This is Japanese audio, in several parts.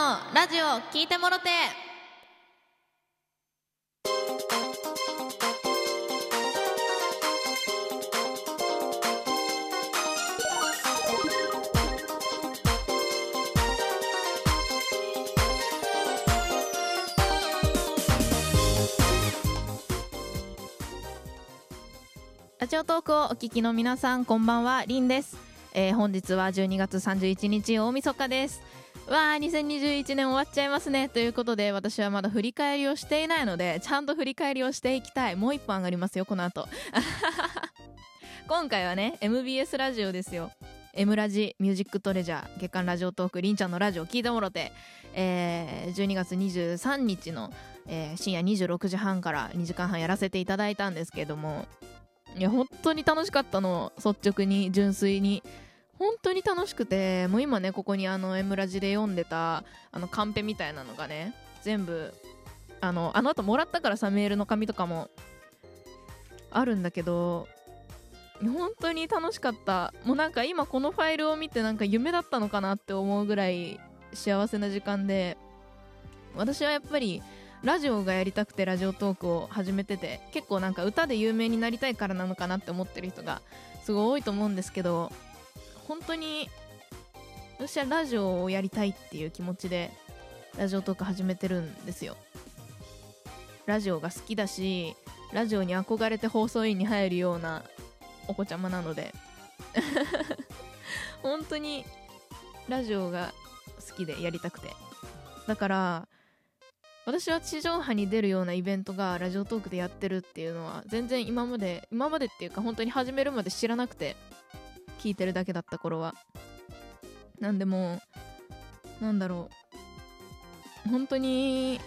のラジオ聞いてもろて。ラジオトークをお聞きの皆さんこんばんはりんです、えー本日は12月31日大晦日です。わあ2021年終わっちゃいますね。ということで私はまだ振り返りをしていないのでちゃんと振り返りをしていきたい。もう一本上がりますよこの後。今回はね MBS ラジオですよ。M ラジミュージックトレジャー月間ラジオトークりんちゃんのラジオ聞いてもろて、えー12月23日の、えー深夜26時半から2時間半やらせていただいたんですけどもいや本当に楽しかったの。率直に純粋に。本当に楽しくてもう今ねここにあの M ラジで読んでたあのカンペみたいなのがね全部あのあの後もらったからさメールの紙とかも。あるんだけど本当に楽しかった。もうなんか今このファイルを見てなんか夢だったのかなって思うぐらい幸せな時間で。私はやっぱりラジオがやりたくてラジオトークを始めてて結構なんか歌で有名になりたいからなのかなって思ってる人がすごい多いと思うんですけど本当に私はラジオをやりたいっていう気持ちでラジオトーク始めてるんですよ。ラジオが好きだしラジオに憧れて放送委員に入るようなお子ちゃまなので。本当にラジオが好きでやりたくて。だから私は地上波に出るようなイベントがラジオトークでやってるっていうのは全然今まで今までっていうか本当に始めるまで知らなくて聞いてるだけだった頃は。なんでもなんだろう。本当に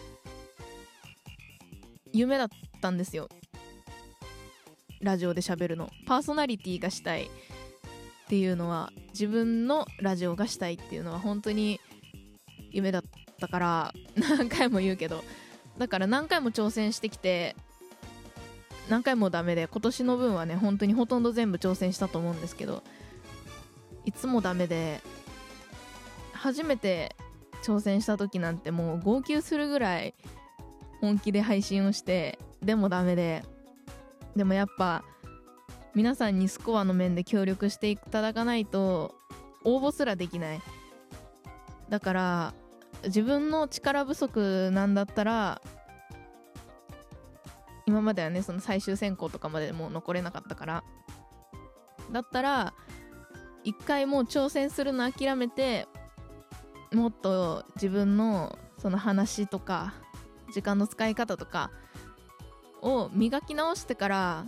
夢だったんですよ。ラジオで喋るの。パーソナリティがしたいっていうのは自分のラジオがしたいっていうのは本当に夢だった。から 何回も言うけどだから何回も挑戦してきて何回もダメで今年の分はね本当にほとんど全部挑戦したと思うんですけどいつもダメで初めて挑戦した時なんてもう号泣するぐらい本気で配信をしてでもダメででもやっぱ皆さんにスコアの面で協力していただかないと応募すらできない。だから自分の力不足なんだったら今まではねその最終選考とかまでもう残れなかったから。だったら一回もう挑戦するの諦めてもっと自分のその話とか時間の使い方とかを磨き直してから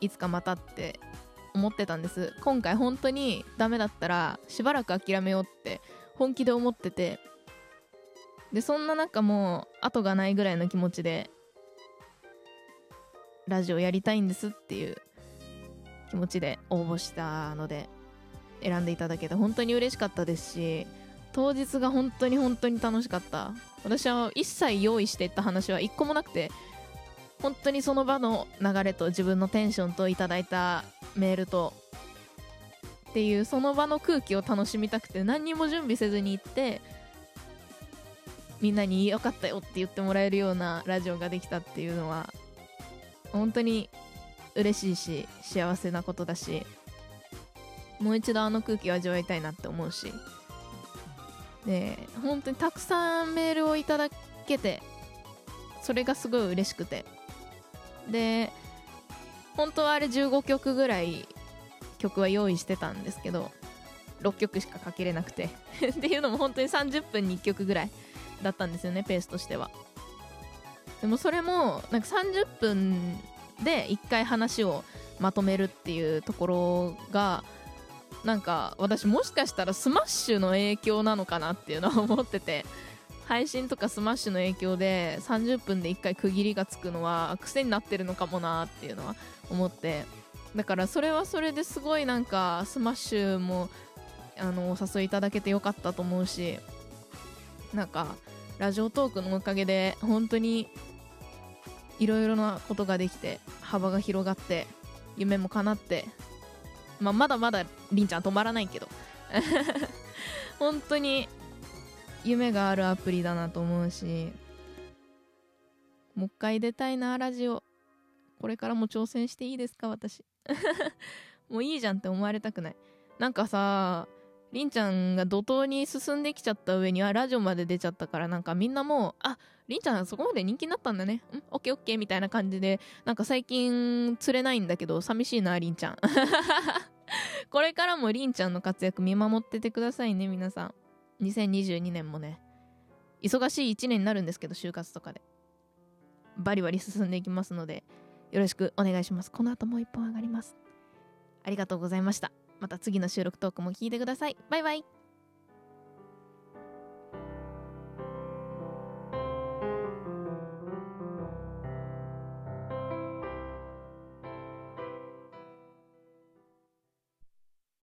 いつかまたって思ってたんです。今回本当にダメだったらしばらく諦めようって本気で思ってて。でそんな中もう後がないぐらいの気持ちでラジオやりたいんですっていう気持ちで応募したので選んでいただけて本当に嬉しかったですし当日が本当に本当に楽しかった。私は一切用意していった話は一個もなくて本当にその場の流れと自分のテンションといただいたメールとっていうその場の空気を楽しみたくて何にも準備せずに行ってみんなに良かったよって言ってもらえるようなラジオができたっていうのは本当に嬉しいし幸せなことだしもう一度あの空気を味わいたいなって思うし。で本当にたくさんメールをいただけてそれがすごい嬉しくて。で本当はあれ15曲ぐらい曲は用意してたんですけど6曲しかかけれなくて。っていうのも本当に30分に1曲ぐらいだったんですよねペースとしては。でもそれもなんか30分で1回話をまとめるっていうところがなんか私もしかしたらスマッシュの影響なのかなっていうのは思ってて配信とかスマッシュの影響で30分で1回区切りがつくのは癖になってるのかもなっていうのは思ってだからそれはそれですごいなんかスマッシュもあのお誘いいただけてよかったと思うしなんか Radiotalk のおかげで本当にいろいろなことができて幅が広がって夢も叶って、まあ、まだまだりんちゃん止まらないけど 本当に夢があるアプリだなと思うしもう一回出たいなラジオ。これからも挑戦していいですか？私。もういいじゃんって思われたくない。なんかさりんちゃんが怒涛に進んできちゃった上にはラジオまで出ちゃったからなんかみんなもうありんちゃんそこまで人気になったんだね。んオッケーオッケーみたいな感じでなんか最近釣れないんだけど寂しいなりんちゃん。これからもりんちゃんの活躍見守っててくださいね皆さん。2022年もね。忙しい1年になるんですけど就活とかで。バリバリ進んでいきますのでよろしくお願いします。この後もう一本上がります。ありがとうございました。また次の収録トークも聞いてください。バイバイ。